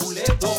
mariposas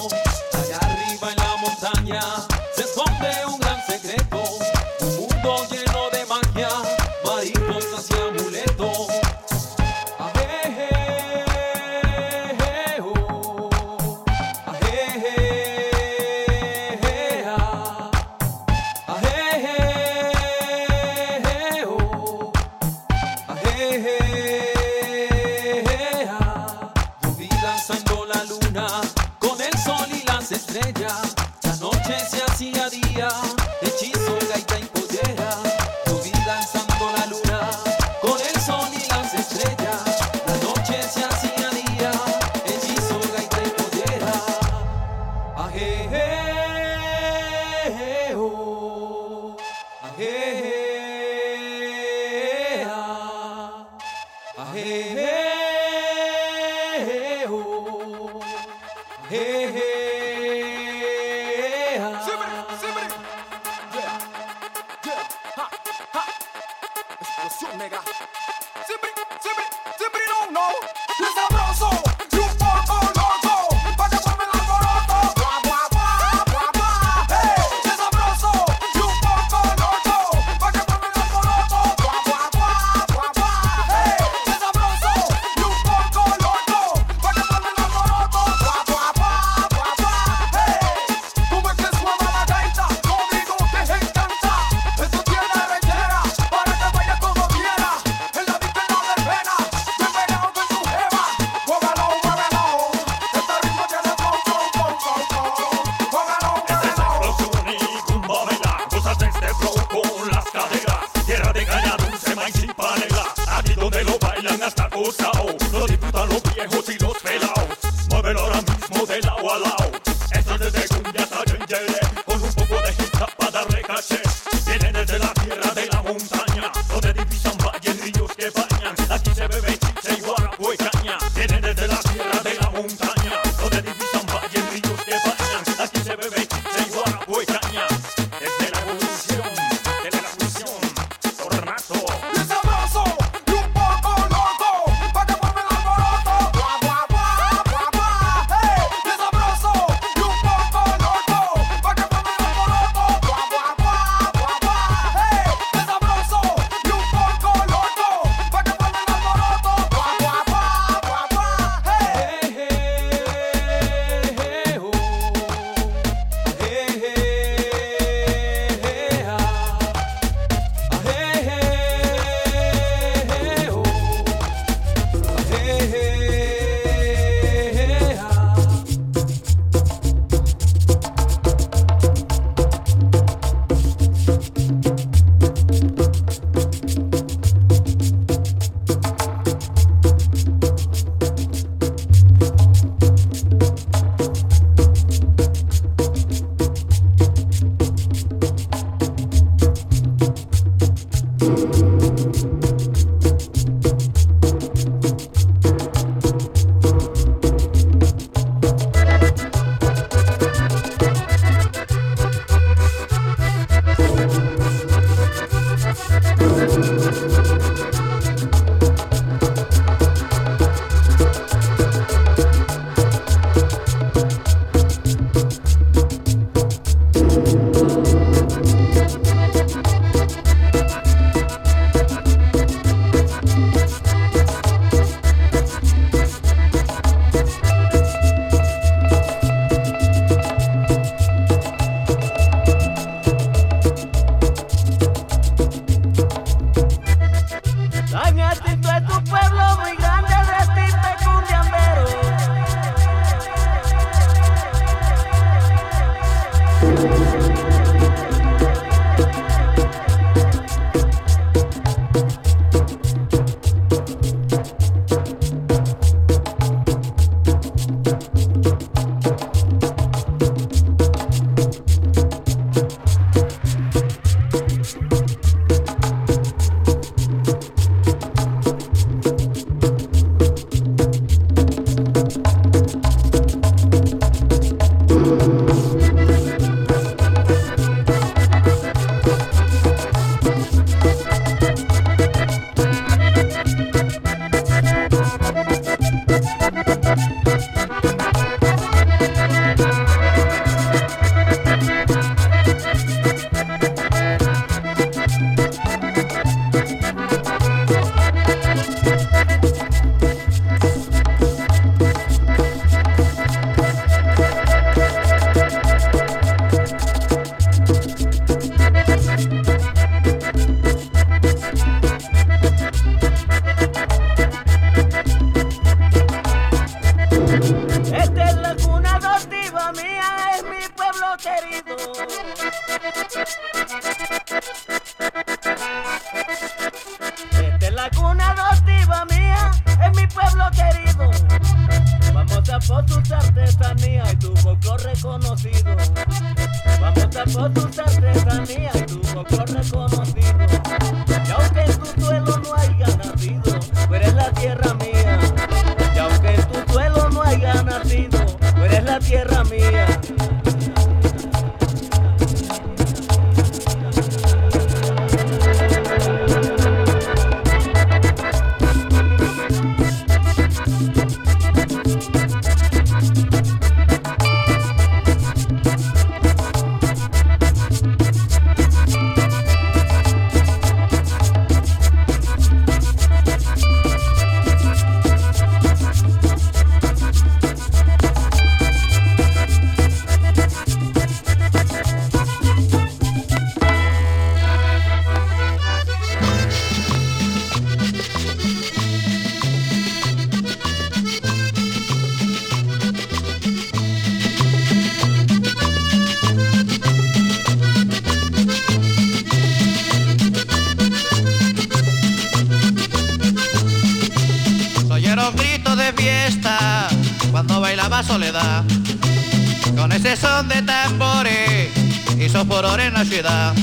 son de tambores y furor en la ciudad.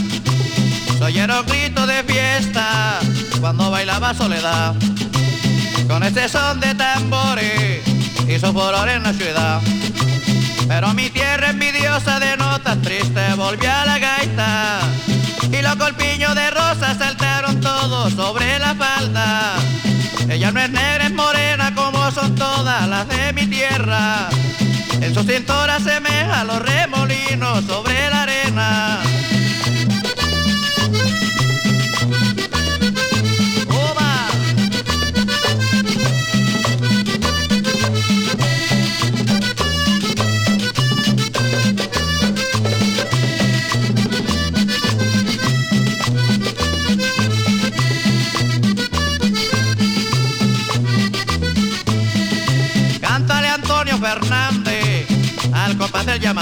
Oyeron gritos de fiesta cuando bailaba soledad, con ese son de tambores y furor en la ciudad. Pero mi tierra envidiosa de notas tristes volvió a la gaita y los colpiños de rosas saltaron todos sobre la falda. Ella no es negra, es morena como son todas las de mi tierra. En su cintura semeja los remolinos sobre la arena.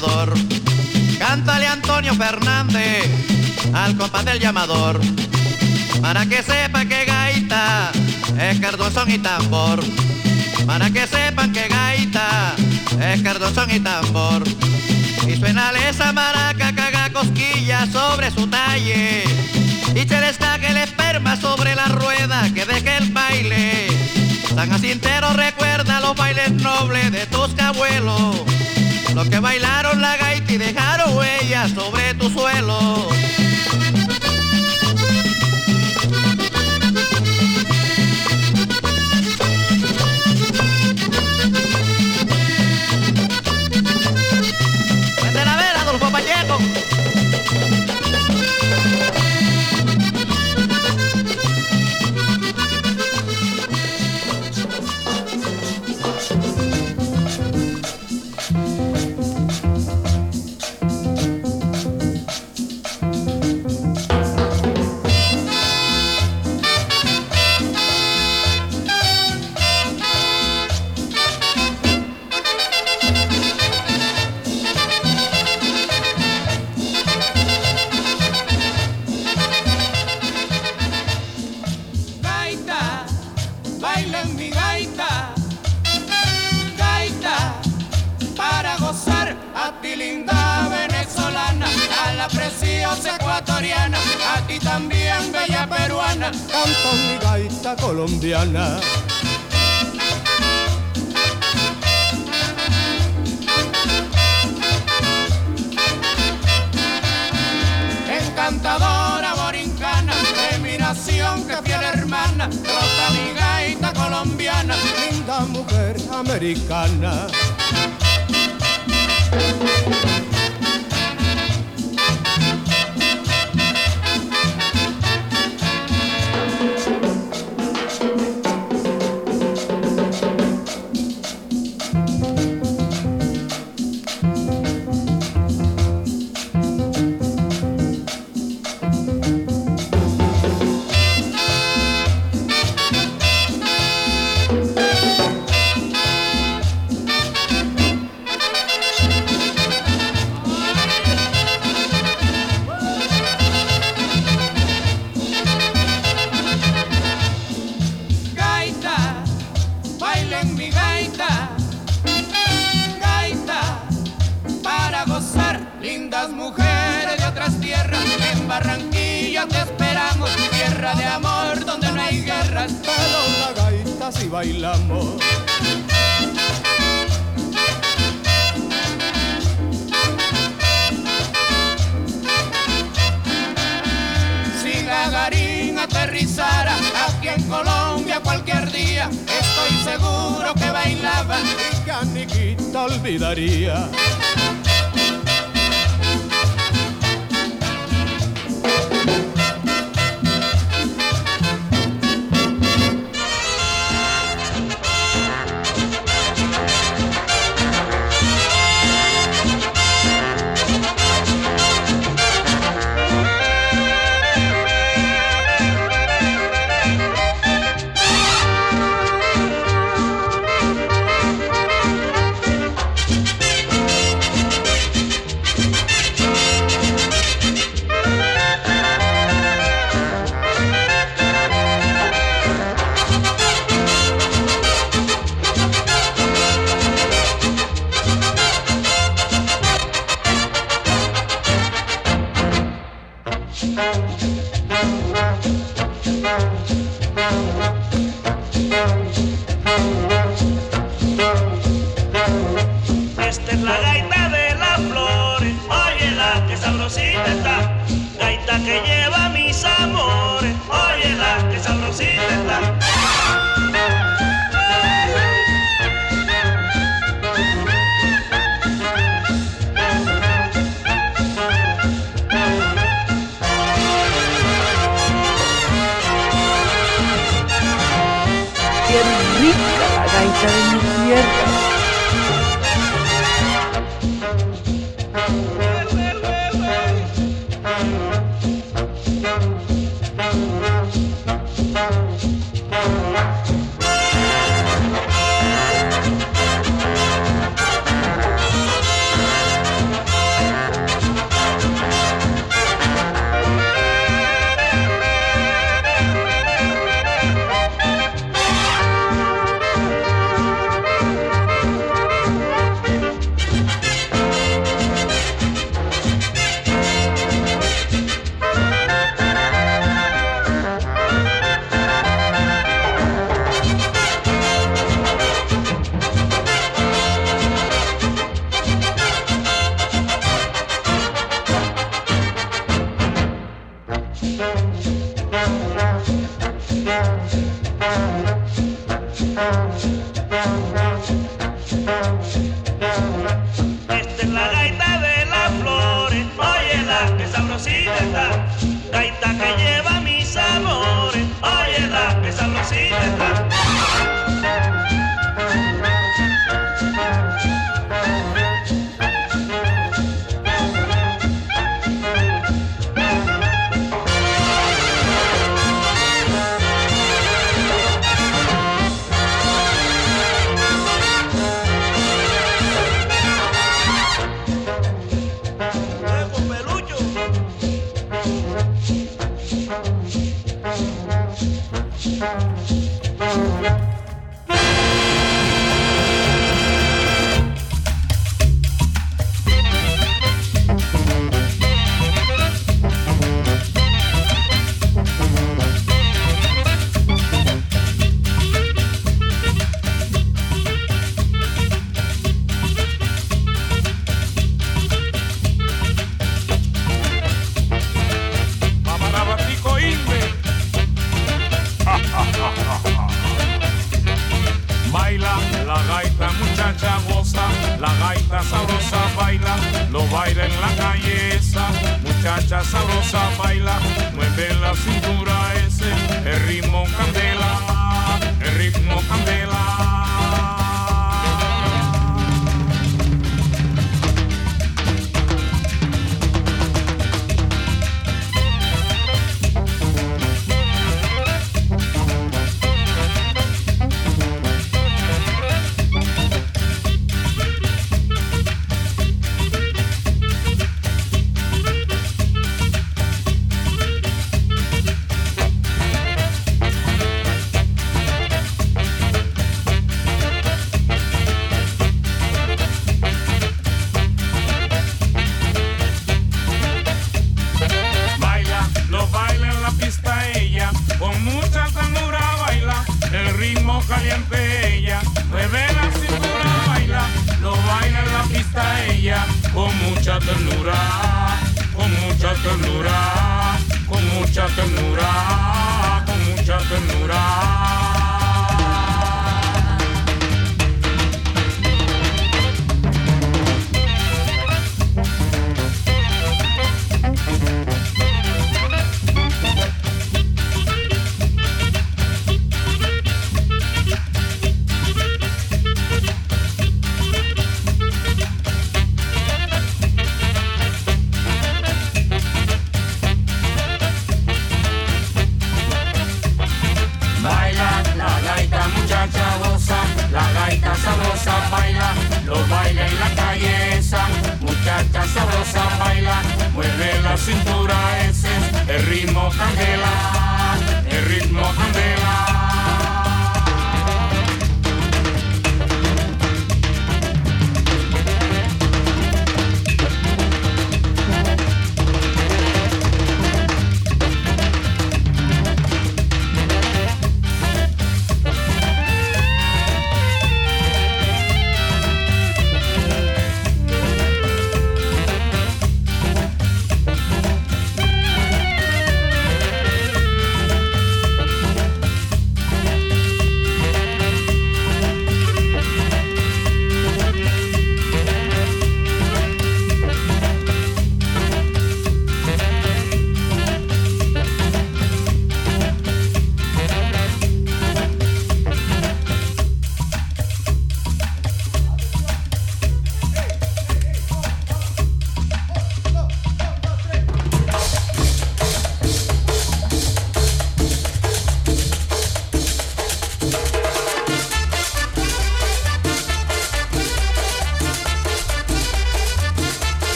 Llamador. Cántale Antonio Fernández al compás del llamador. Para que sepa que gaita es cardozón y tambor. Para que sepan que gaita es cardozón y tambor. Y suena esa maraca que haga cosquillas sobre su talle. Y se destaque el esperma sobre la rueda que deje el baile. San Jacintero recuerda los bailes nobles de tus abuelos, los que bailaron la gaita y dejaron huellas sobre tu suelo. preciosa ecuatoriana, a también bella peruana, canta mi gaita colombiana. Encantadora borincana, de mi nación que fiel hermana, rota mi gaita colombiana, linda mujer americana. Bailamos. Si Gagarín aterrizara aquí en Colombia cualquier día, estoy seguro que bailaba y Caniquita olvidaría. Gaita de las flores, óyela que la gaita, muchacha goza, la gaita sabrosa baila, lo baila en la calle esa, muchacha sabrosa baila, mueve la cintura ese, el ritmo candela, el ritmo candela.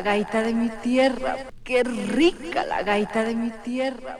La gaita de mi tierra, qué rica la gaita de mi tierra.